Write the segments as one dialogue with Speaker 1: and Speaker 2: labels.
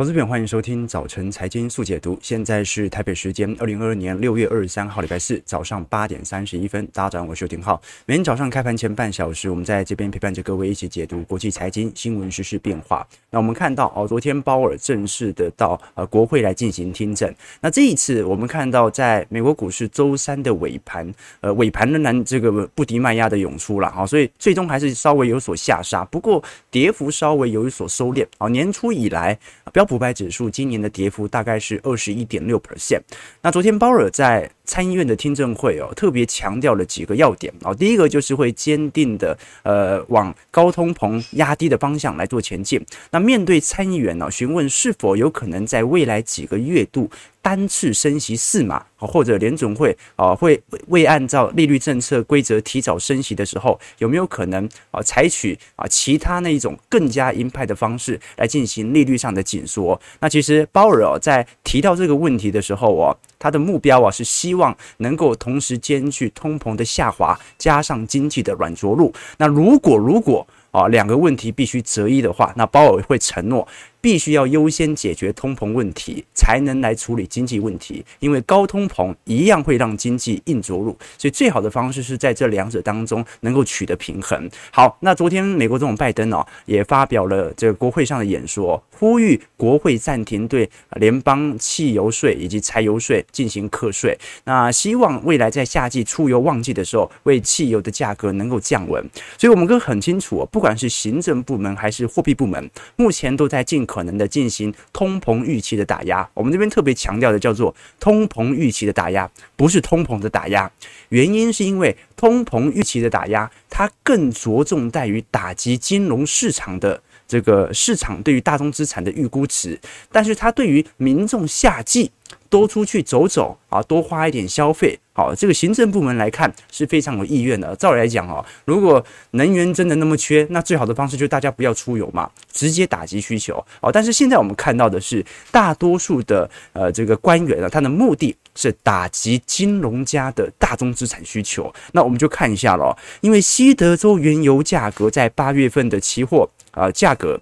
Speaker 1: 投资朋友，欢迎收听早晨财经速解读。现在是台北时间二零二二年六月二十三号，礼拜四早上八点三十一分。大家早上好，我是丁浩。每天早上开盘前半小时，我们在这边陪伴着各位一起解读国际财经新闻、时事变化。那我们看到哦，昨天鲍尔正式的到呃国会来进行听证。那这一次，我们看到在美国股市周三的尾盘，呃，尾盘仍然这个不敌卖压的涌出了哈，所以最终还是稍微有所下杀，不过跌幅稍微有所收敛。啊，年初以来标普百指数今年的跌幅大概是二十一点六 percent。那昨天鲍尔在参议院的听证会哦，特别强调了几个要点哦。第一个就是会坚定的呃往高通膨压低的方向来做前进。那面对参议员呢询问是否有可能在未来几个月度单次升息四码，或者联总会啊会未按照利率政策规则提早升息的时候，有没有可能啊采取啊其他那一种更加鹰派的方式来进行利率上的紧缩？那其实鲍尔在提到这个问题的时候哦，他的目标啊是希望能够同时兼具通膨的下滑，加上经济的软着陆。那如果如果啊两个问题必须择一的话，那鲍尔会承诺。必须要优先解决通膨问题，才能来处理经济问题。因为高通膨一样会让经济硬着陆，所以最好的方式是在这两者当中能够取得平衡。好，那昨天美国总统拜登哦也发表了这个国会上的演说，呼吁国会暂停对联邦汽油税以及柴油税进行课税。那希望未来在夏季出油旺季的时候，为汽油的价格能够降温。所以我们都很清楚，不管是行政部门还是货币部门，目前都在尽可能的进行通膨预期的打压，我们这边特别强调的叫做通膨预期的打压，不是通膨的打压。原因是因为通膨预期的打压，它更着重在于打击金融市场的这个市场对于大宗资产的预估值，但是它对于民众夏季多出去走走啊，多花一点消费。好，这个行政部门来看是非常有意愿的。照理来讲哦，如果能源真的那么缺，那最好的方式就是大家不要出游嘛，直接打击需求。哦，但是现在我们看到的是，大多数的呃这个官员啊，他的目的是打击金融家的大宗资产需求。那我们就看一下了，因为西德州原油价格在八月份的期货啊价格。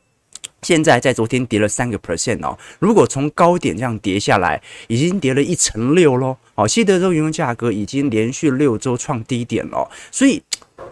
Speaker 1: 现在在昨天跌了三个 percent 哦，如果从高点这样跌下来，已经跌了一成六喽。哦，西德州原油价格已经连续六周创低点了，所以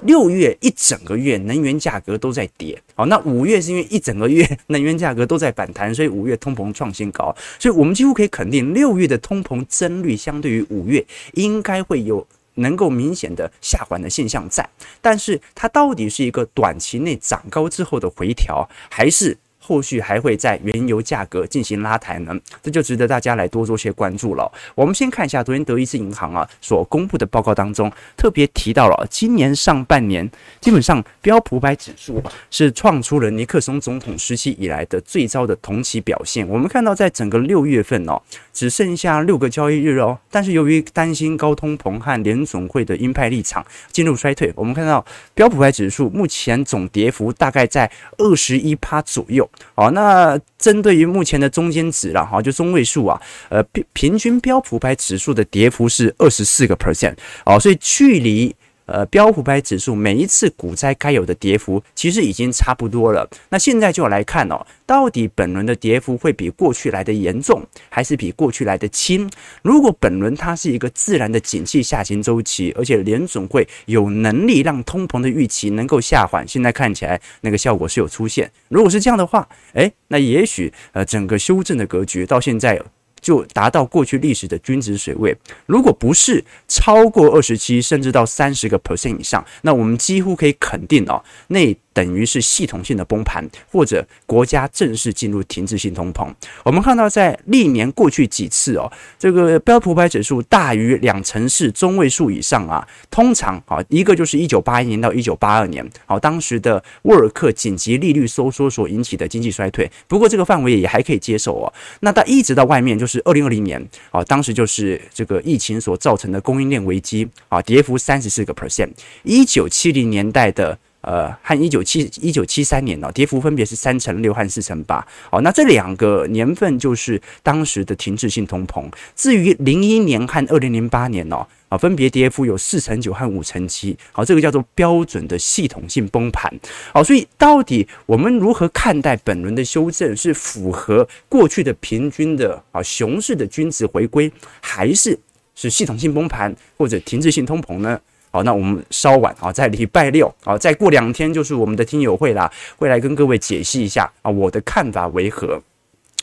Speaker 1: 六月一整个月能源价格都在跌。哦，那五月是因为一整个月能源价格都在反弹，所以五月通膨创新高。所以我们几乎可以肯定，六月的通膨增率相对于五月应该会有能够明显的下缓的现象在。但是它到底是一个短期内涨高之后的回调，还是？后续还会在原油价格进行拉抬呢，这就值得大家来多做些关注了。我们先看一下昨天德意志银行啊所公布的报告当中，特别提到了今年上半年基本上标普百指数是创出了尼克松总统时期以来的最糟的同期表现。我们看到在整个六月份哦，只剩下六个交易日哦，但是由于担心高通膨和联准会的鹰派立场进入衰退，我们看到标普百指数目前总跌幅大概在二十一趴左右。好，那针对于目前的中间值了哈，就中位数啊，呃，平平均标普牌指数的跌幅是二十四个 percent，哦，所以距离。呃，标普百指数每一次股灾该有的跌幅其实已经差不多了。那现在就来看哦，到底本轮的跌幅会比过去来的严重，还是比过去来的轻？如果本轮它是一个自然的景气下行周期，而且联准会有能力让通膨的预期能够下缓，现在看起来那个效果是有出现。如果是这样的话，诶，那也许呃整个修正的格局到现在。就达到过去历史的均值水位，如果不是超过二十七，甚至到三十个 percent 以上，那我们几乎可以肯定哦，那。等于是系统性的崩盘，或者国家正式进入停滞性通膨。我们看到，在历年过去几次哦，这个标普百指数大于两成市中位数以上啊，通常啊，一个就是一九八一年到一九八二年，好，当时的沃尔克紧急利率收缩所引起的经济衰退。不过这个范围也还可以接受哦。那到一直到外面就是二零二零年啊，当时就是这个疫情所造成的供应链危机啊，跌幅三十四个 percent。一九七零年代的。呃，和一九七一九七三年哦，跌幅分别是三成六和四成八。好，那这两个年份就是当时的停滞性通膨。至于零一年和二零零八年哦，啊，分别跌幅有四成九和五成七。好，这个叫做标准的系统性崩盘。好，所以到底我们如何看待本轮的修正？是符合过去的平均的啊熊市的均值回归，还是是系统性崩盘或者停滞性通膨呢？好，那我们稍晚啊，在礼拜六啊，再过两天就是我们的听友会啦，会来跟各位解析一下啊，我的看法为何。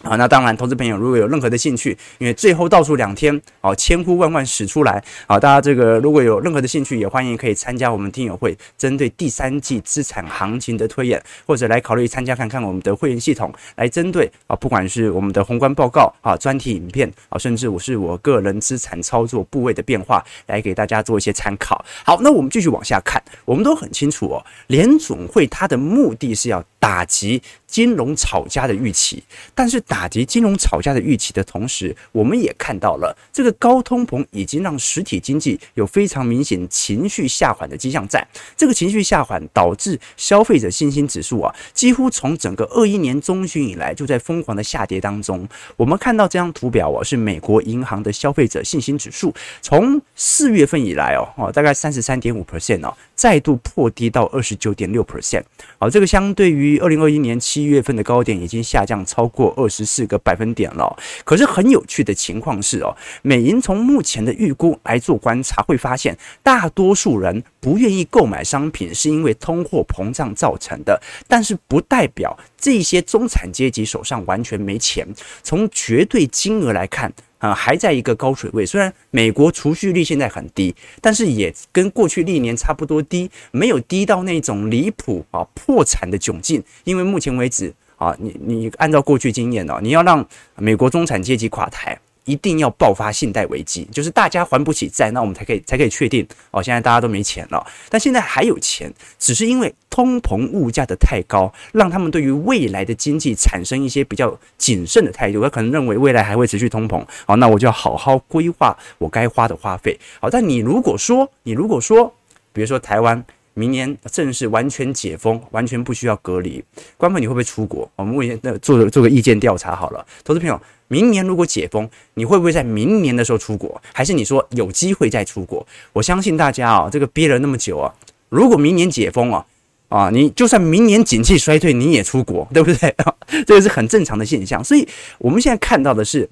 Speaker 1: 啊，那当然，投资朋友如果有任何的兴趣，因为最后倒数两天，啊，千呼万唤始出来，啊，大家这个如果有任何的兴趣，也欢迎可以参加我们听友会，针对第三季资产行情的推演，或者来考虑参加看看我们的会员系统，来针对啊，不管是我们的宏观报告啊、专题影片啊，甚至我是我个人资产操作部位的变化，来给大家做一些参考。好，那我们继续往下看，我们都很清楚哦，联总会它的目的是要打击金融炒家的预期，但是打击金融炒家的预期的同时，我们也看到了这个高通膨已经让实体经济有非常明显情绪下缓的迹象在。这个情绪下缓导致消费者信心指数啊，几乎从整个二一年中旬以来就在疯狂的下跌当中。我们看到这张图表啊，是美国银行的消费者信心指数，从四月份以来哦，哦，大概三十三点五 percent 哦，再度破低到二十九点六 percent。好，这个相对于二零二一年七月份的高点已经下降超过二十四个百分点了。可是很有趣的情况是哦，美银从目前的预估来做观察，会发现大多数人不愿意购买商品是因为通货膨胀造成的，但是不代表这些中产阶级手上完全没钱。从绝对金额来看。啊，还在一个高水位。虽然美国储蓄率现在很低，但是也跟过去历年差不多低，没有低到那种离谱啊破产的窘境。因为目前为止啊，你你按照过去经验哦，你要让美国中产阶级垮台。一定要爆发信贷危机，就是大家还不起债，那我们才可以才可以确定哦。现在大家都没钱了，但现在还有钱，只是因为通膨物价的太高，让他们对于未来的经济产生一些比较谨慎的态度。他可能认为未来还会持续通膨，好，那我就要好好规划我该花的花费。好，但你如果说你如果说，比如说台湾明年正式完全解封，完全不需要隔离，官方你会不会出国？我们问一下，那做做个意见调查好了，投资朋友。明年如果解封，你会不会在明年的时候出国？还是你说有机会再出国？我相信大家啊，这个憋了那么久啊，如果明年解封啊，啊，你就算明年景气衰退，你也出国，对不对？这个是很正常的现象。所以我们现在看到的是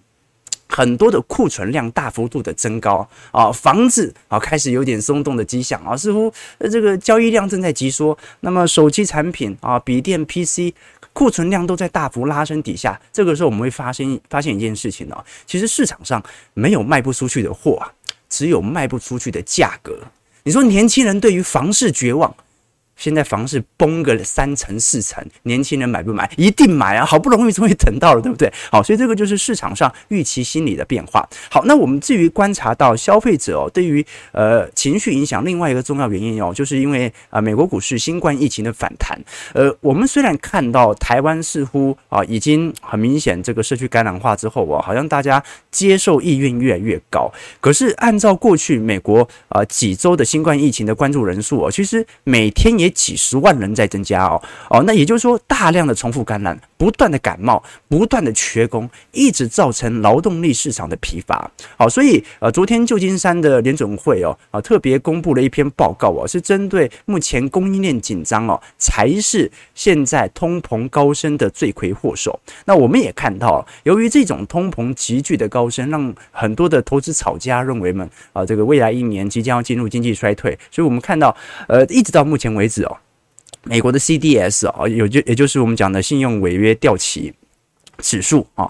Speaker 1: 很多的库存量大幅度的增高啊，房子啊开始有点松动的迹象啊，似乎这个交易量正在急缩。那么手机产品啊，笔电、PC。库存量都在大幅拉升底下，这个时候我们会发现发现一件事情哦，其实市场上没有卖不出去的货啊，只有卖不出去的价格。你说年轻人对于房市绝望。现在房市崩个三成四成，年轻人买不买？一定买啊！好不容易终于等到了，对不对？好，所以这个就是市场上预期心理的变化。好，那我们至于观察到消费者哦，对于呃情绪影响，另外一个重要原因哦，就是因为啊、美国股市新冠疫情的反弹。呃，我们虽然看到台湾似乎啊已经很明显这个社区感染化之后哦，好像大家接受意愿越来越高，可是按照过去美国啊、几周的新冠疫情的关注人数哦，其实每天也几十万人在增加哦哦，那也就是说，大量的重复感染，不断的感冒，不断的缺工，一直造成劳动力市场的疲乏。好，所以呃，昨天旧金山的联准会哦啊特别公布了一篇报告哦，是针对目前供应链紧张哦，才是现在通膨高升的罪魁祸首。那我们也看到，由于这种通膨急剧的高升，让很多的投资炒家认为们啊，这个未来一年即将要进入经济衰退。所以我们看到，呃，一直到目前为止。哦，美国的 CDS 啊，有就也就是我们讲的信用违约掉期指数啊，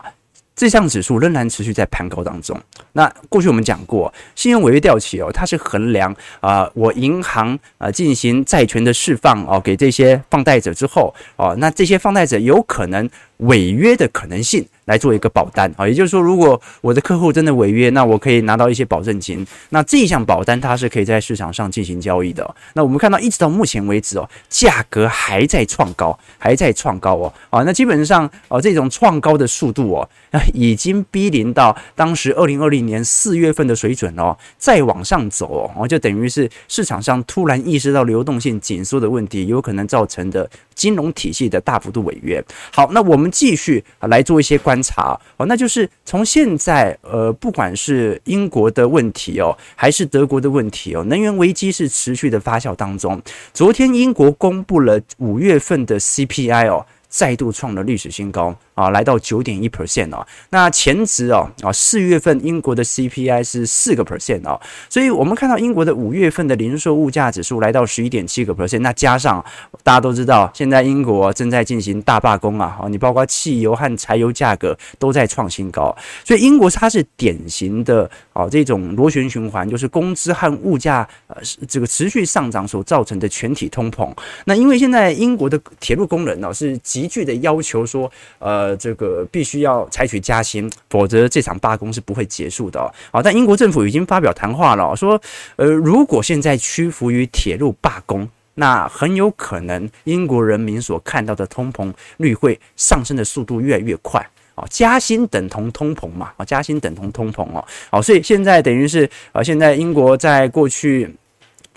Speaker 1: 这项指数仍然持续在攀高当中。那过去我们讲过，信用违约掉期哦，它是衡量啊，我银行啊进行债权的释放哦，给这些放贷者之后哦，那这些放贷者有可能违约的可能性。来做一个保单啊，也就是说，如果我的客户真的违约，那我可以拿到一些保证金。那这一项保单它是可以在市场上进行交易的。那我们看到，一直到目前为止哦，价格还在创高，还在创高哦。啊，那基本上哦，这种创高的速度哦，已经逼临到当时二零二零年四月份的水准哦，再往上走哦，就等于是市场上突然意识到流动性紧缩的问题，有可能造成的金融体系的大幅度违约。好，那我们继续来做一些观查哦，那就是从现在呃，不管是英国的问题哦，还是德国的问题哦，能源危机是持续的发酵当中。昨天英国公布了五月份的 CPI 哦。再度创了历史新高啊，来到九点一 percent 哦。那前值哦啊，四月份英国的 CPI 是四个 percent 哦，所以我们看到英国的五月份的零售物价指数来到十一点七个 percent。那加上大家都知道，现在英国正在进行大罢工啊，哦你包括汽油和柴油价格都在创新高，所以英国它是典型的啊这种螺旋循环，就是工资和物价呃这个持续上涨所造成的全体通膨。那因为现在英国的铁路工人呢是急剧的要求说，呃，这个必须要采取加薪，否则这场罢工是不会结束的哦。好，但英国政府已经发表谈话了，说，呃，如果现在屈服于铁路罢工，那很有可能英国人民所看到的通膨率会上升的速度越来越快。哦，加薪等同通膨嘛，哦，加薪等同通膨哦。好，所以现在等于是，呃，现在英国在过去。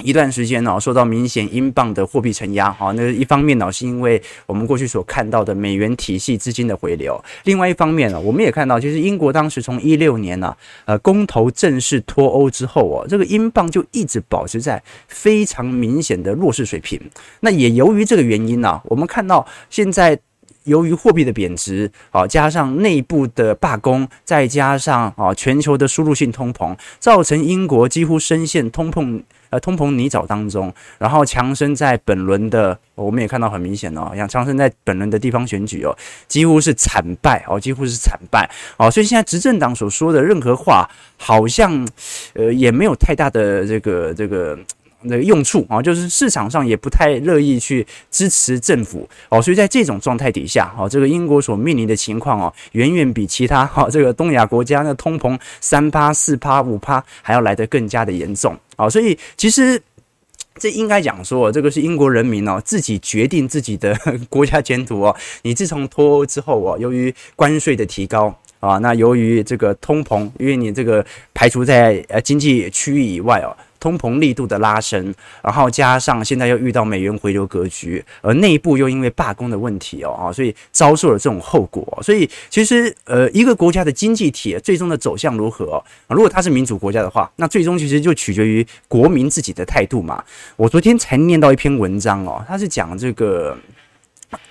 Speaker 1: 一段时间呢，受到明显英镑的货币承压，哈，那一方面呢，是因为我们过去所看到的美元体系资金的回流；另外一方面呢，我们也看到，其实英国当时从一六年呢，呃，公投正式脱欧之后哦，这个英镑就一直保持在非常明显的弱势水平。那也由于这个原因呢，我们看到现在由于货币的贬值啊，加上内部的罢工，再加上啊全球的输入性通膨，造成英国几乎深陷通膨。呃，通膨泥沼当中，然后强生在本轮的，我们也看到很明显哦，像强生在本轮的地方选举哦，几乎是惨败哦，几乎是惨败哦，所以现在执政党所说的任何话，好像呃也没有太大的这个这个。的用处啊，就是市场上也不太乐意去支持政府哦，所以在这种状态底下，哦，这个英国所面临的情况哦，远远比其他哈这个东亚国家那通膨三趴、四趴、五趴还要来得更加的严重啊，所以其实这应该讲说，这个是英国人民哦自己决定自己的 国家前途哦。你自从脱欧之后哦，由于关税的提高啊，那由于这个通膨，因为你这个排除在呃经济区域以外哦。通膨力度的拉升，然后加上现在又遇到美元回流格局，而内部又因为罢工的问题哦啊，所以遭受了这种后果。所以其实呃，一个国家的经济体最终的走向如何？如果它是民主国家的话，那最终其实就取决于国民自己的态度嘛。我昨天才念到一篇文章哦，他是讲这个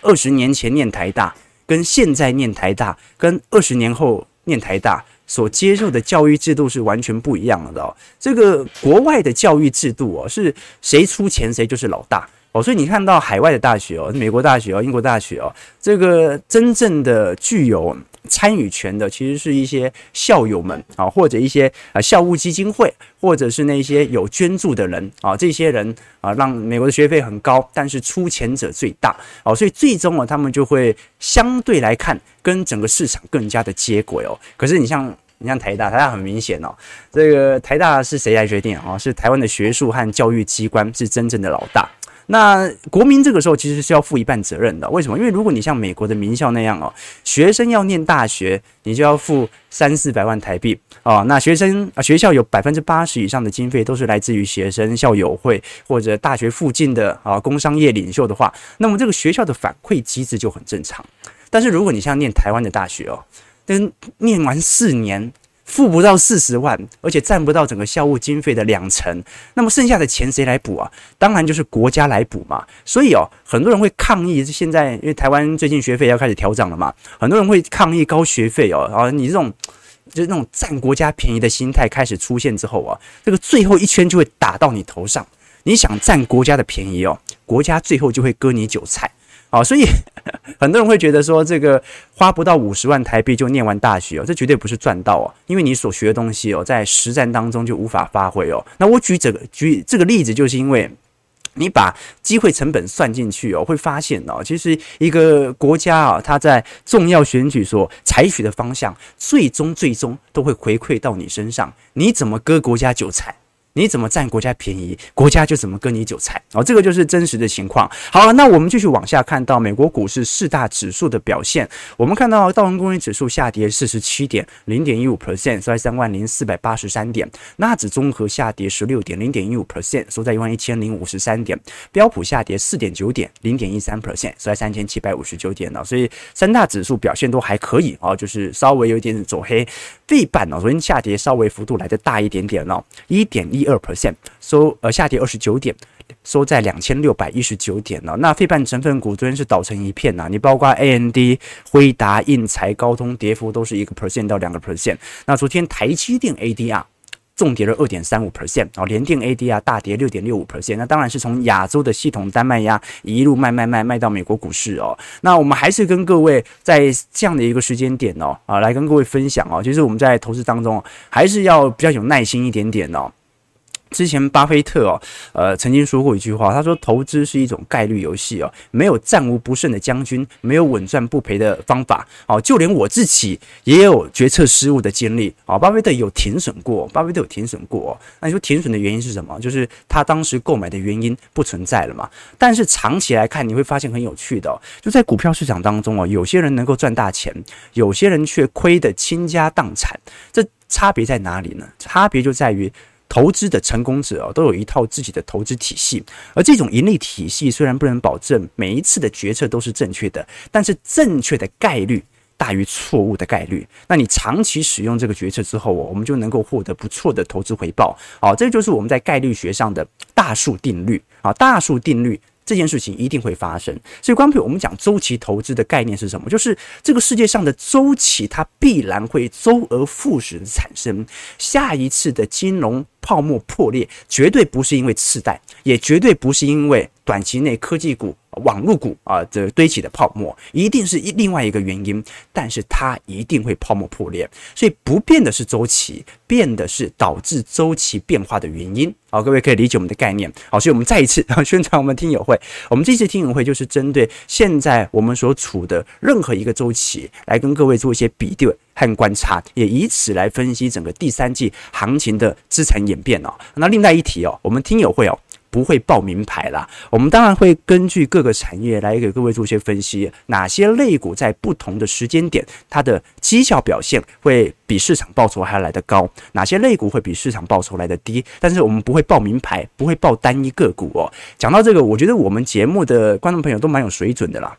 Speaker 1: 二十年前念台大，跟现在念台大，跟二十年后念台大。所接受的教育制度是完全不一样的哦。这个国外的教育制度哦，是谁出钱谁就是老大哦。所以你看到海外的大学哦，美国大学哦，英国大学哦，这个真正的具有参与权的，其实是一些校友们啊，或者一些啊校务基金会，或者是那些有捐助的人啊，这些人啊，让美国的学费很高，但是出钱者最大哦。所以最终啊，他们就会相对来看。跟整个市场更加的接轨哦。可是你像你像台大，台大很明显哦，这个台大是谁来决定啊？是台湾的学术和教育机关是真正的老大。那国民这个时候其实是要负一半责任的。为什么？因为如果你像美国的名校那样哦，学生要念大学，你就要付三四百万台币哦。那学生啊，学校有百分之八十以上的经费都是来自于学生校友会或者大学附近的啊工商业领袖的话，那么这个学校的反馈机制就很正常。但是如果你像念台湾的大学哦，跟念完四年付不到四十万，而且占不到整个校务经费的两成，那么剩下的钱谁来补啊？当然就是国家来补嘛。所以哦，很多人会抗议，现在因为台湾最近学费要开始调涨了嘛，很多人会抗议高学费哦。然后你这种就是那种占国家便宜的心态开始出现之后啊，这个最后一圈就会打到你头上。你想占国家的便宜哦，国家最后就会割你韭菜。好，所以 很多人会觉得说，这个花不到五十万台币就念完大学哦，这绝对不是赚到哦，因为你所学的东西哦，在实战当中就无法发挥哦。那我举这个举这个例子，就是因为你把机会成本算进去哦，会发现哦，其实一个国家啊，它在重要选举所采取的方向，最终最终都会回馈到你身上。你怎么割国家韭菜？你怎么占国家便宜，国家就怎么割你韭菜哦，这个就是真实的情况。好了，那我们继续往下看到美国股市四大指数的表现。我们看到道琼工业指数下跌四十七点零点一五 percent，收在三万零四百八十三点；纳指综合下跌十六点零点一五 percent，收在一万一千零五十三点；标普下跌四点九点零点一三 percent，收在三千七百五十九点了。所以三大指数表现都还可以哦，就是稍微有一点走黑。费半哦，昨天下跌稍微幅度来的大一点点哦，一点一二 percent 收呃下跌二十九点，收在两千六百一十九点了。那费半成分股昨天是倒成一片呐、你包括 AMD、辉达、应材、高通跌幅都是一个 percent 到两个 percent。那昨天台积电 ADR。重跌了二点三五 percent，哦，联电 ADR 大跌六点六五 percent，那当然是从亚洲的系统单卖压一路卖卖卖卖到美国股市哦。那我们还是跟各位在这样的一个时间点哦，啊，来跟各位分享哦，其实我们在投资当中还是要比较有耐心一点点哦。之前巴菲特哦，呃，曾经说过一句话，他说投资是一种概率游戏哦，没有战无不胜的将军，没有稳赚不赔的方法哦，就连我自己也有决策失误的经历啊。巴菲特有停损过，巴菲特有停损过。那你说停损的原因是什么？就是他当时购买的原因不存在了嘛。但是长期来看，你会发现很有趣的哦，就在股票市场当中哦，有些人能够赚大钱，有些人却亏得倾家荡产。这差别在哪里呢？差别就在于。投资的成功者啊，都有一套自己的投资体系，而这种盈利体系虽然不能保证每一次的决策都是正确的，但是正确的概率大于错误的概率。那你长期使用这个决策之后，我们就能够获得不错的投资回报。好，这就是我们在概率学上的大数定律啊，大数定律。这件事情一定会发生，所以，光凭我们讲周期投资的概念是什么？就是这个世界上的周期，它必然会周而复始的产生。下一次的金融泡沫破裂，绝对不是因为次贷，也绝对不是因为短期内科技股。网络股啊，这堆起的泡沫一定是一另外一个原因，但是它一定会泡沫破裂，所以不变的是周期，变的是导致周期变化的原因。好，各位可以理解我们的概念。好，所以我们再一次 宣传我们听友会，我们这次听友会就是针对现在我们所处的任何一个周期来跟各位做一些比对和观察，也以此来分析整个第三季行情的资产演变哦。那另外一题哦，我们听友会哦。不会报名牌啦，我们当然会根据各个产业来给各位做一些分析，哪些类股在不同的时间点，它的绩效表现会比市场报酬还要来得高，哪些类股会比市场报酬来得低。但是我们不会报名牌，不会报单一个股哦。讲到这个，我觉得我们节目的观众朋友都蛮有水准的啦。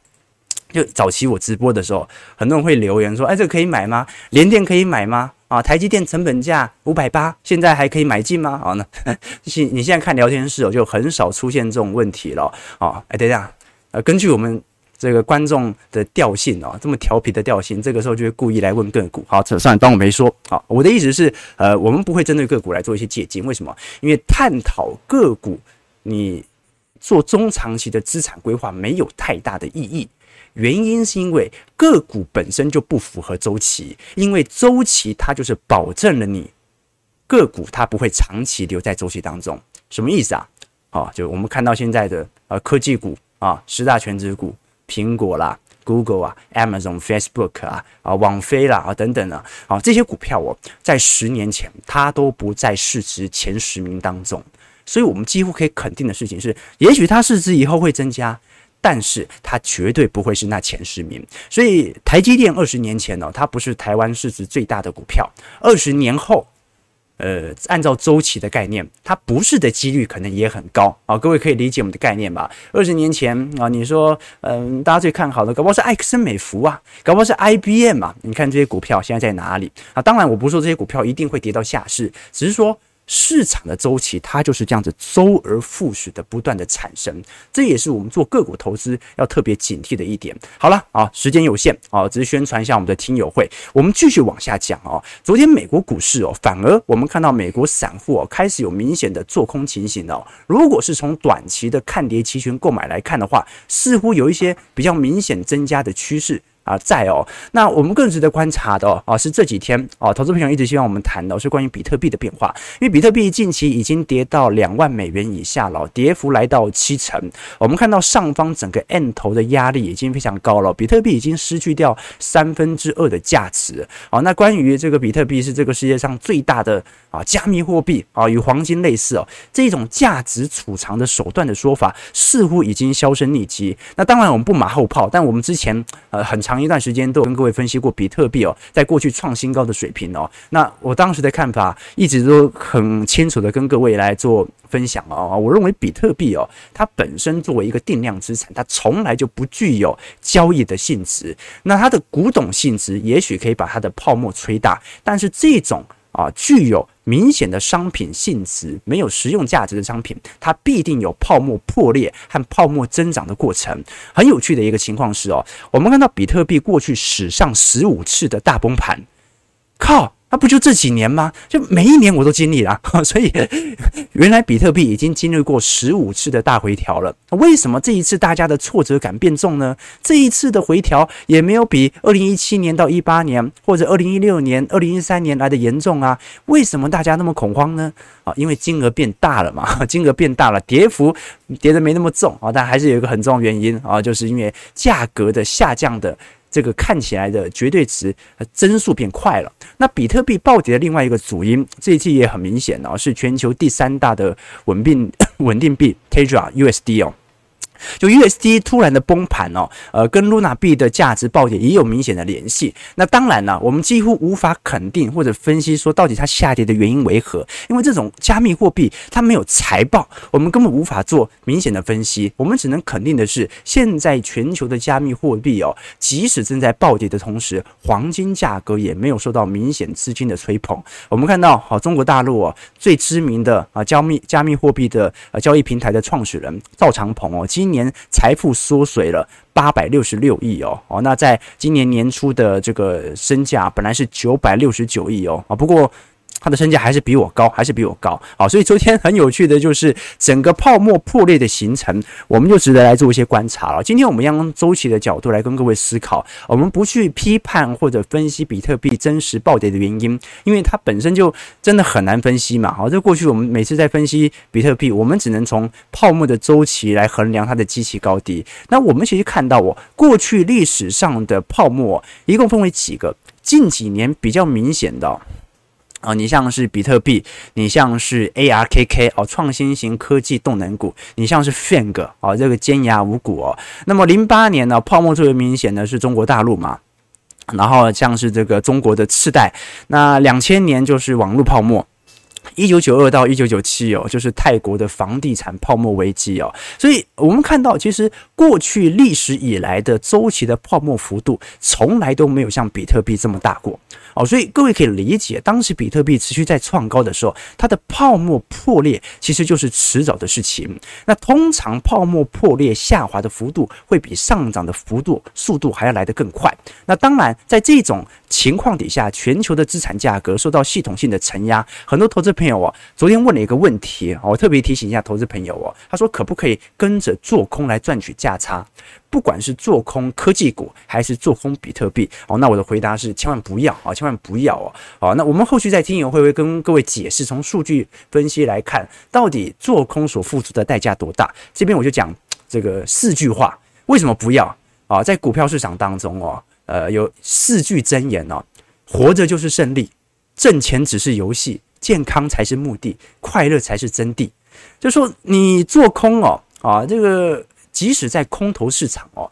Speaker 1: 就早期我直播的时候，很多人会留言说：“哎，这个可以买吗？联电可以买吗？”啊，台积电成本价五百八，现在还可以买进吗？好，那 你你现在看聊天室哦，就很少出现这种问题了。啊，哎，等一下，呃，根据我们这个观众的调性哦，这么调皮的调性，这个时候就会故意来问个股。好，这算，当我没说。好，我的意思是，呃，我们不会针对个股来做一些借鉴。为什么？因为探讨个股，你做中长期的资产规划没有太大的意义。原因是因为个股本身就不符合周期，因为周期它就是保证了你个股它不会长期留在周期当中。什么意思啊？啊，就我们看到现在的呃科技股啊，十大权值股，苹果啦、Google 啊、Amazon、Facebook 啊、啊网飞啦啊等等啊啊这些股票哦，在十年前它都不在市值前十名当中，所以我们几乎可以肯定的事情是，也许它市值以后会增加。但是它绝对不会是那前十名，所以台积电二十年前呢，它不是台湾市值最大的股票。二十年后，呃，按照周期的概念，它不是的几率可能也很高啊。各位可以理解我们的概念吧？二十年前啊，你说，嗯，大家最看好的，搞不好是埃克森美孚啊，搞不好是 IBM 啊。你看这些股票现在在哪里啊？当然，我不说这些股票一定会跌到下市，只是说。市场的周期，它就是这样子周而复始的不断的产生，这也是我们做个股投资要特别警惕的一点。好了啊，时间有限啊，只是宣传一下我们的听友会。我们继续往下讲哦。昨天美国股市哦，反而我们看到美国散户哦开始有明显的做空情形哦。如果是从短期的看跌期权购买来看的话，似乎有一些比较明显增加的趋势。啊在哦。那我们更值得观察的哦，是这几天哦，投资朋友一直希望我们谈的是关于比特币的变化，因为比特币近期已经跌到两万美元以下了，跌幅来到七成。我们看到上方整个 M 头的压力已经非常高了，比特币已经失去掉三分之二的价值。好，那关于这个比特币是这个世界上最大的啊加密货币啊，与黄金类似哦，这种价值储藏的手段的说法似乎已经销声匿迹。那当然我们不马后炮，但我们之前呃很长一段时间都有跟各位分析过比特币哦，在过去创新高的水平哦。那我当时的看法一直都很清楚的跟各位来做分享哦。我认为比特币哦，它本身作为一个定量资产，它从来就不具有交易的性质。那它的古董性质也许可以把它的泡沫吹大，但是这种啊具有明显的商品性质、没有实用价值的商品，它必定有泡沫破裂和泡沫增长的过程。很有趣的一个情况是哦，我们看到比特币过去史上十五次的大崩盘，靠！那不就这几年吗？就每一年我都经历了，所以原来比特币已经经历过十五次的大回调了。为什么这一次大家的挫折感变重呢？这一次的回调也没有比二零一七年到一八年或者二零一六年、二零一三年来的严重啊？为什么大家那么恐慌呢？啊，因为金额变大了嘛，金额变大了，跌幅跌得没那么重啊，但还是有一个很重要原因啊，就是因为价格的下降的。这个看起来的绝对值增速变快了。那比特币暴跌的另外一个主因，这一季也很明显哦，是全球第三大的稳定 稳定币 Terra USD 哦。就 USD 突然的崩盘哦，呃，跟 Luna 币的价值暴跌也有明显的联系。那当然了，我们几乎无法肯定或者分析说到底它下跌的原因为何，因为这种加密货币它没有财报，我们根本无法做明显的分析。我们只能肯定的是，现在全球的加密货币哦，即使正在暴跌的同时，黄金价格也没有受到明显资金的吹捧。我们看到，好，中国大陆哦，最知名的啊加密加密货币的呃交易平台的创始人赵长鹏哦，今今年财富缩水了八百六十六亿哦哦，那在今年年初的这个身价本来是九百六十九亿哦啊，不过。它的身价还是比我高，还是比我高。好，所以昨天很有趣的就是整个泡沫破裂的形成，我们就值得来做一些观察了。今天我们要用周期的角度来跟各位思考，我们不去批判或者分析比特币真实暴跌的原因，因为它本身就真的很难分析嘛。好，这过去我们每次在分析比特币，我们只能从泡沫的周期来衡量它的基期高低。那我们其实看到，我过去历史上的泡沫一共分为几个，近几年比较明显的。啊，你像是比特币，你像是 ARKK 哦，创新型科技动能股，你像是 FANG 哦，这个尖牙五股哦。那么零八年呢，泡沫最为明显的是中国大陆嘛，然后像是这个中国的次贷，那两千年就是网络泡沫。一九九二到一九九七哦，就是泰国的房地产泡沫危机哦，所以我们看到，其实过去历史以来的周期的泡沫幅度，从来都没有像比特币这么大过哦，所以各位可以理解，当时比特币持续在创高的时候，它的泡沫破裂其实就是迟早的事情。那通常泡沫破裂下滑的幅度，会比上涨的幅度速度还要来得更快。那当然，在这种情况底下，全球的资产价格受到系统性的承压，很多投资朋友哦，昨天问了一个问题，我特别提醒一下投资朋友哦，他说可不可以跟着做空来赚取价差？不管是做空科技股还是做空比特币哦，那我的回答是千万不要啊，千万不要哦。好，那我们后续在听友会不会跟各位解释，从数据分析来看，到底做空所付出的代价多大？这边我就讲这个四句话，为什么不要啊？在股票市场当中哦。呃，有四句箴言哦，活着就是胜利，挣钱只是游戏，健康才是目的，快乐才是真谛。就说你做空哦，啊，这个即使在空头市场哦，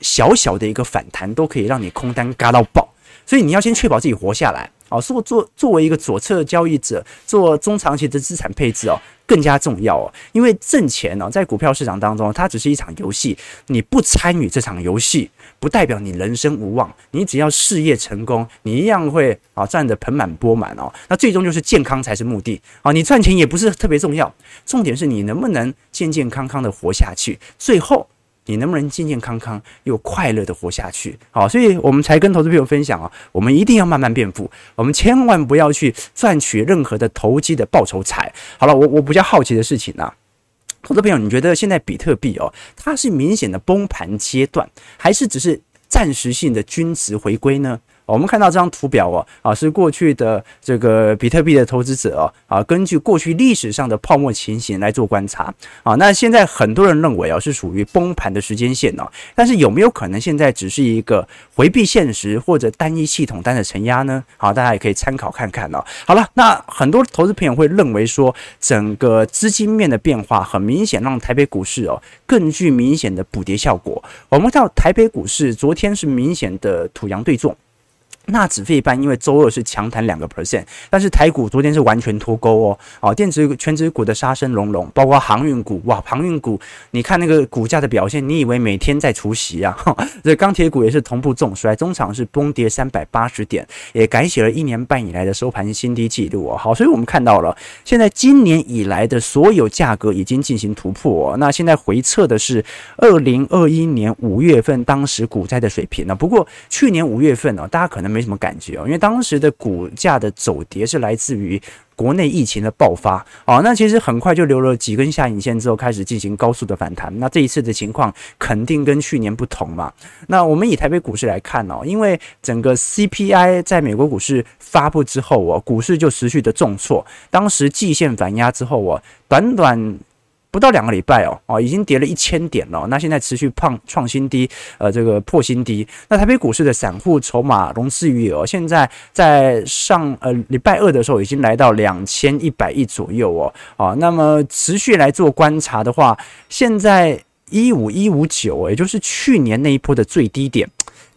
Speaker 1: 小小的一个反弹都可以让你空单嘎到爆，所以你要先确保自己活下来。哦，做做作为一个左侧交易者，做中长期的资产配置哦，更加重要哦。因为挣钱哦，在股票市场当中，它只是一场游戏。你不参与这场游戏，不代表你人生无望。你只要事业成功，你一样会啊赚得盆满钵满哦。那最终就是健康才是目的啊。你赚钱也不是特别重要，重点是你能不能健健康康的活下去。最后。你能不能健健康康又快乐的活下去？好，所以我们才跟投资朋友分享啊，我们一定要慢慢变富，我们千万不要去赚取任何的投机的报酬财。好了，我我比较好奇的事情呢、啊，投资朋友，你觉得现在比特币哦，它是明显的崩盘阶段，还是只是暂时性的均值回归呢？我们看到这张图表哦，啊，是过去的这个比特币的投资者哦，啊，根据过去历史上的泡沫情形来做观察啊。那现在很多人认为哦，是属于崩盘的时间线哦，但是有没有可能现在只是一个回避现实或者单一系统单的承压呢？好，大家也可以参考看看哦。好了，那很多投资朋友会认为说，整个资金面的变化很明显，让台北股市哦更具明显的补跌效果。我们看到台北股市昨天是明显的土洋对坐。纳指费半因为周二是强弹两个 percent，但是台股昨天是完全脱钩哦，哦，电子权值股的杀声隆隆，包括航运股，哇，航运股，你看那个股价的表现，你以为每天在除息啊？这钢铁股也是同步重摔，中场是崩跌三百八十点，也改写了一年半以来的收盘新低纪录哦。好，所以我们看到了，现在今年以来的所有价格已经进行突破，那现在回撤的是二零二一年五月份当时股灾的水平呢。不过去年五月份呢，大家可能没。没什么感觉哦，因为当时的股价的走跌是来自于国内疫情的爆发哦，那其实很快就留了几根下影线之后，开始进行高速的反弹。那这一次的情况肯定跟去年不同嘛。那我们以台北股市来看哦，因为整个 CPI 在美国股市发布之后哦，股市就持续的重挫，当时季线反压之后哦，短短。不到两个礼拜哦，哦，已经跌了一千点了。那现在持续创创新低，呃，这个破新低。那台北股市的散户筹码融资余额，现在在上呃礼拜二的时候已经来到两千一百亿左右哦，啊，那么持续来做观察的话，现在一五一五九，也就是去年那一波的最低点。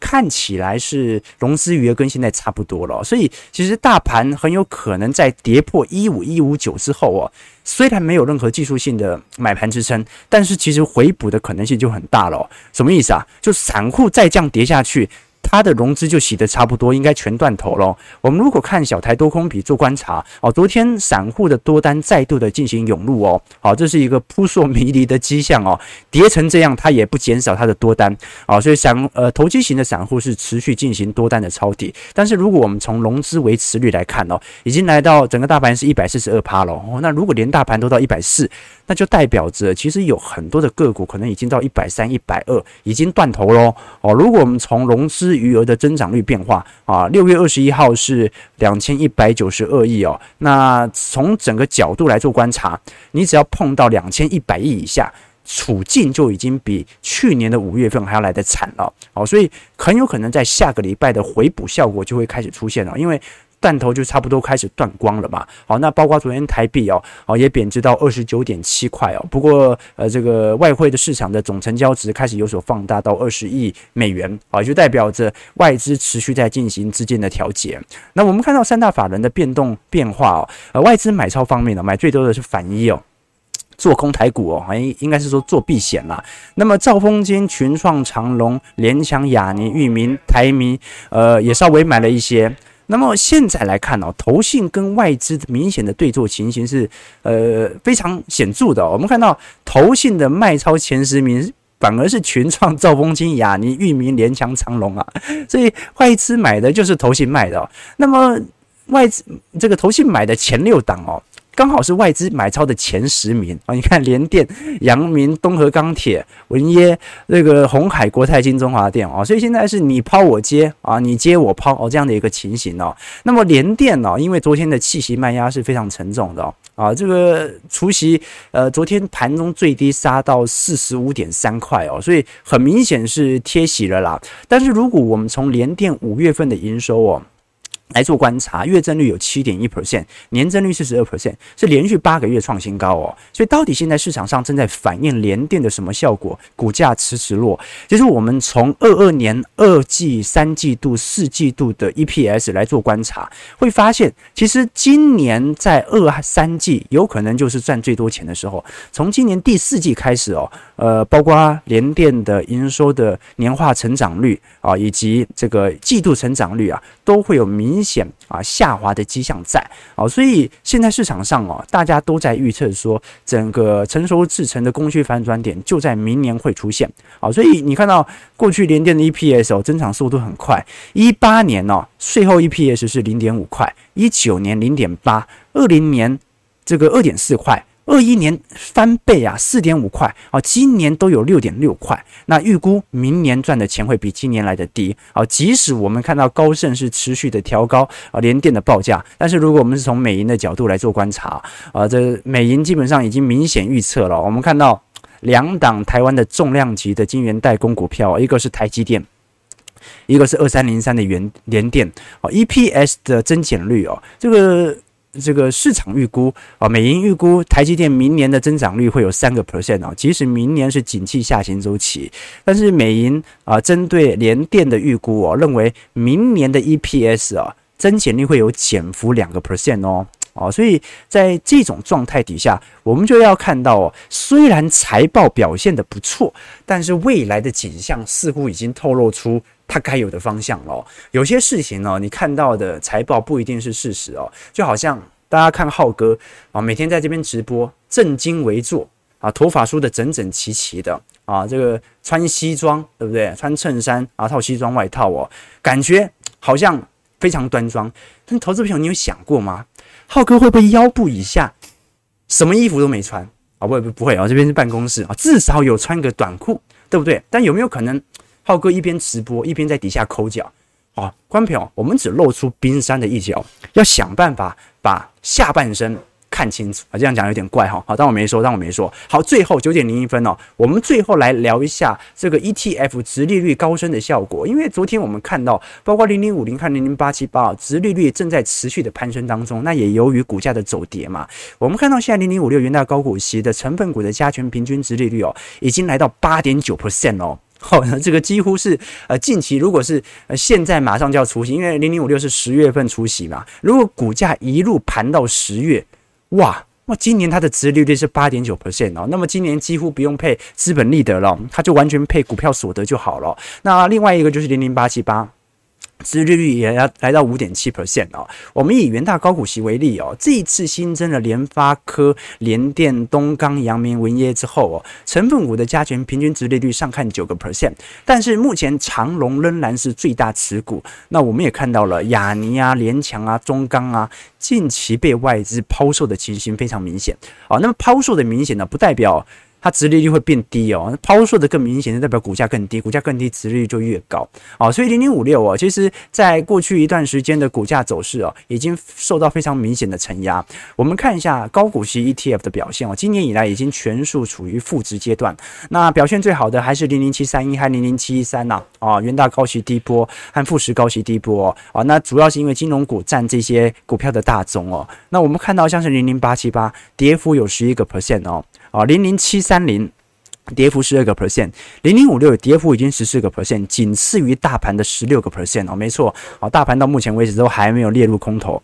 Speaker 1: 看起来是融资余额跟现在差不多了，所以其实大盘很有可能在跌破一五一五九之后哦，虽然没有任何技术性的买盘支撑，但是其实回补的可能性就很大了。什么意思啊？就散户再降跌下去。它的融资就洗得差不多，应该全断头了。我们如果看小台多空比做观察哦，昨天散户的多单再度的进行涌入哦，好，这是一个扑朔迷离的迹象哦。跌成这样，它也不减少它的多单啊，所以散呃投机型的散户是持续进行多单的抄底。但是如果我们从融资维持率来看哦，已经来到整个大盘是一百四十二趴了哦。那如果连大盘都到一百四，那就代表着其实有很多的个股可能已经到一百三、一百二，已经断头喽哦。如果我们从融资余额的增长率变化啊，六月二十一号是两千一百九十二亿哦。那从整个角度来做观察，你只要碰到两千一百亿以下，处境就已经比去年的五月份还要来得惨了哦。所以很有可能在下个礼拜的回补效果就会开始出现了，因为。弹头就差不多开始断光了嘛，好，那包括昨天台币哦，哦也贬值到二十九点七块哦，不过呃这个外汇的市场的总成交值开始有所放大到二十亿美元啊，就代表着外资持续在进行资金的调节。那我们看到三大法人的变动变化哦，呃外资买超方面呢，买最多的是反一哦，做空台股哦，应应该是说做避险啦。那么兆丰金、群创、长荣、联强、亚尼、域名、台泥，呃也稍微买了一些。那么现在来看哦，投信跟外资明显的对坐情形是呃非常显著的。我们看到投信的卖超前十名反而是群创、兆丰金、雅尼、域名、联强、长龙啊，所以外资买的就是投信卖的。那么外资这个投信买的前六档哦。刚好是外资买超的前十名啊！你看联电、阳明、东和钢铁、文耶、那个鸿海、国泰金、中华电啊，所以现在是你抛我接啊，你接我抛哦这样的一个情形哦。那么联电呢，因为昨天的气息卖压是非常沉重的啊，这个除息呃，昨天盘中最低杀到四十五点三块哦，所以很明显是贴息了啦。但是如果我们从联电五月份的营收哦。来做观察，月增率有七点一 percent，年增率四十二 percent，是连续八个月创新高哦。所以到底现在市场上正在反映联电的什么效果？股价迟迟落。其实我们从二二年二季、三季度、四季度的 EPS 来做观察，会发现其实今年在二三季有可能就是赚最多钱的时候。从今年第四季开始哦，呃，包括联电的营收的年化成长率啊，以及这个季度成长率啊，都会有明。险啊下滑的迹象在啊，所以现在市场上哦，大家都在预测说，整个成熟制成的供需反转点就在明年会出现啊，所以你看到过去联电的 EPS 哦增长速度很快，一八年哦税后 EPS 是零点五块，一九年零点八，二零年这个二点四块。二一年翻倍啊，四点五块啊，今年都有六点六块。那预估明年赚的钱会比今年来的低啊。即使我们看到高盛是持续的调高啊联电的报价，但是如果我们是从美银的角度来做观察啊，这美银基本上已经明显预测了。我们看到两档台湾的重量级的晶圆代工股票，一个是台积电，一个是二三零三的元联电啊，EPS 的增减率哦，这个。这个市场预估啊，美银预估台积电明年的增长率会有三个 percent 啊，即使明年是景气下行周期，但是美银啊针对联电的预估哦，认为明年的 EPS 啊增减率会有减幅两个 percent 哦，哦，所以在这种状态底下，我们就要看到哦，虽然财报表现得不错，但是未来的景象似乎已经透露出。它该有的方向哦，有些事情哦，你看到的财报不一定是事实哦。就好像大家看浩哥啊，每天在这边直播，正襟危坐啊，头发梳得整整齐齐的啊，这个穿西装对不对？穿衬衫啊，套西装外套哦，感觉好像非常端庄。但投资朋友，你有想过吗？浩哥会不会腰部以下什么衣服都没穿啊？不不不会啊，这边是办公室啊，至少有穿个短裤，对不对？但有没有可能？浩哥一边直播一边在底下抠脚，啊，观众朋友，我们只露出冰山的一角，要想办法把下半身看清楚啊。这样讲有点怪哈，好，当我没说，当我没说。好，最后九点零一分哦，我们最后来聊一下这个 ETF 殖利率高升的效果，因为昨天我们看到，包括零零五零和零零八七八，殖利率正在持续的攀升当中。那也由于股价的走跌嘛，我们看到现在零零五六元大高股息的成分股的加权平均殖利率哦，已经来到八点九 percent 哦。好，那这个几乎是呃近期，如果是呃现在马上就要除息，因为零零五六是十月份除息嘛。如果股价一路盘到十月，哇哇，今年它的殖利率是八点九 percent 哦，那么今年几乎不用配资本利得了，它就完全配股票所得就好了。那另外一个就是零零八七八。殖利率也要来到五点七 percent 哦。我们以元大高股息为例哦，这一次新增了联发科、联电、东钢、阳明、文汇之后哦，成分股的加权平均殖利率上看九个 percent，但是目前长隆仍然是最大持股。那我们也看到了亚尼啊、联强啊、中钢啊，近期被外资抛售的情形非常明显哦。那么抛售的明显呢，不代表。它殖利率会变低哦，抛售的更明显，代表股价更低，股价更低，殖利率就越高哦。所以零零五六哦，其实在过去一段时间的股价走势哦，已经受到非常明显的承压。我们看一下高股息 ETF 的表现哦，今年以来已经全数处于负值阶段。那表现最好的还是零零七三一和零零七一三呐啊，元大高息低波和富时高息低波啊。那主要是因为金融股占这些股票的大宗哦。那我们看到像是零零八七八，跌幅有十一个 percent 哦。啊，零零七三零跌幅十二个 percent，零零五六跌幅已经十四个 percent，仅次于大盘的十六个 percent 哦，没错，啊，大盘到目前为止都还没有列入空头。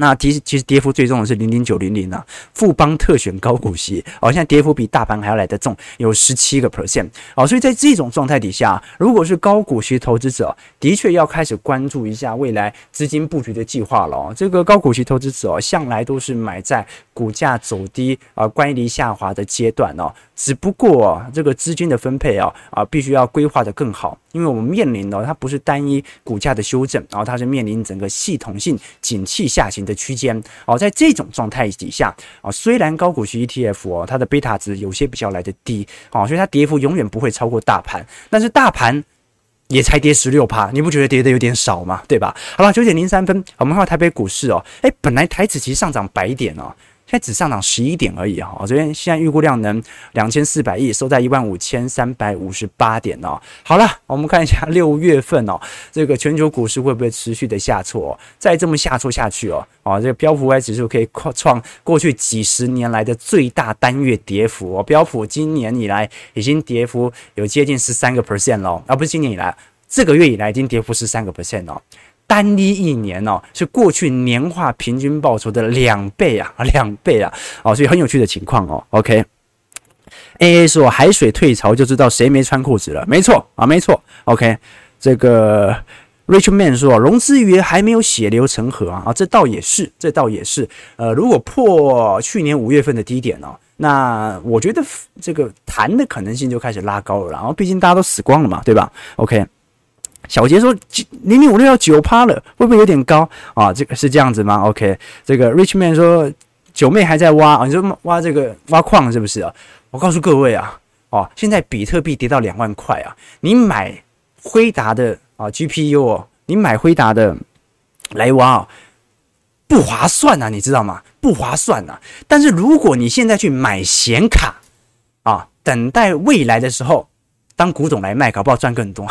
Speaker 1: 那其实其实跌幅最重的是零零九零零啊，富邦特选高股息哦，现在跌幅比大盘还要来得重，有十七个 percent 哦，所以在这种状态底下，如果是高股息投资者，的确要开始关注一下未来资金布局的计划了哦。这个高股息投资者哦，向来都是买在股价走低啊、乖离下滑的阶段哦。只不过这个资金的分配啊啊，必须要规划得更好，因为我们面临的它不是单一股价的修正，然后它是面临整个系统性景气下行的区间哦。在这种状态底下啊，虽然高股息 ETF 哦，它的贝塔值有些比较来得低啊，所以它跌幅永远不会超过大盘，但是大盘也才跌十六趴，你不觉得跌得有点少吗？对吧？好了，九点零三分，我们看台北股市哦，诶，本来台指期上涨百点哦。现在只上涨十一点而已哈，昨天现在预估量能两千四百亿，收在一万五千三百五十八点哦。好了，我们看一下六月份哦，这个全球股市会不会持续的下挫？再这么下挫下去哦，哦，这个标普五百指数可以创过去几十年来的最大单月跌幅哦。标普今年以来已经跌幅有接近十三个 percent 了，而不是今年以来，这个月以来已经跌幅十三个 percent 了。单一一年哦，是过去年化平均报酬的两倍啊，两倍啊，哦，所以很有趣的情况哦。OK，AA 说海水退潮就知道谁没穿裤子了，没错啊，没错。OK，这个 Rich Man 说融资余额还没有血流成河啊，啊，这倒也是，这倒也是。呃，如果破去年五月份的低点哦，那我觉得这个弹的可能性就开始拉高了，然后毕竟大家都死光了嘛，对吧？OK。小杰说：“零零五六要九趴了，会不会有点高啊？这个是这样子吗？OK，这个 Richman 说，九妹还在挖啊？你说挖这个挖矿是不是啊？我告诉各位啊，哦，现在比特币跌到两万块啊，你买辉达的啊 GPU 哦，你买辉达的来挖啊，不划算啊，你知道吗？不划算啊。但是如果你现在去买显卡啊，等待未来的时候，当古董来卖，搞不好赚更多。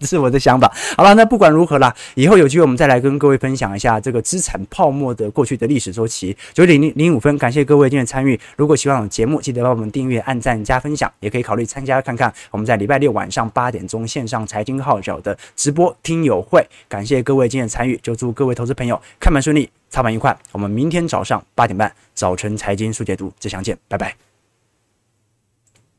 Speaker 1: 这 是我的想法。好了，那不管如何啦，以后有机会我们再来跟各位分享一下这个资产泡沫的过去的历史周期。九点零零五分，感谢各位今天参与。如果喜欢我们节目，记得帮我们订阅、按赞、加分享，也可以考虑参加看看我们在礼拜六晚上八点钟线上财经号角的直播听友会。感谢各位今天参与，就祝各位投资朋友看盘顺利，操盘愉快。我们明天早上八点半早晨财经速解读，再相见，拜拜。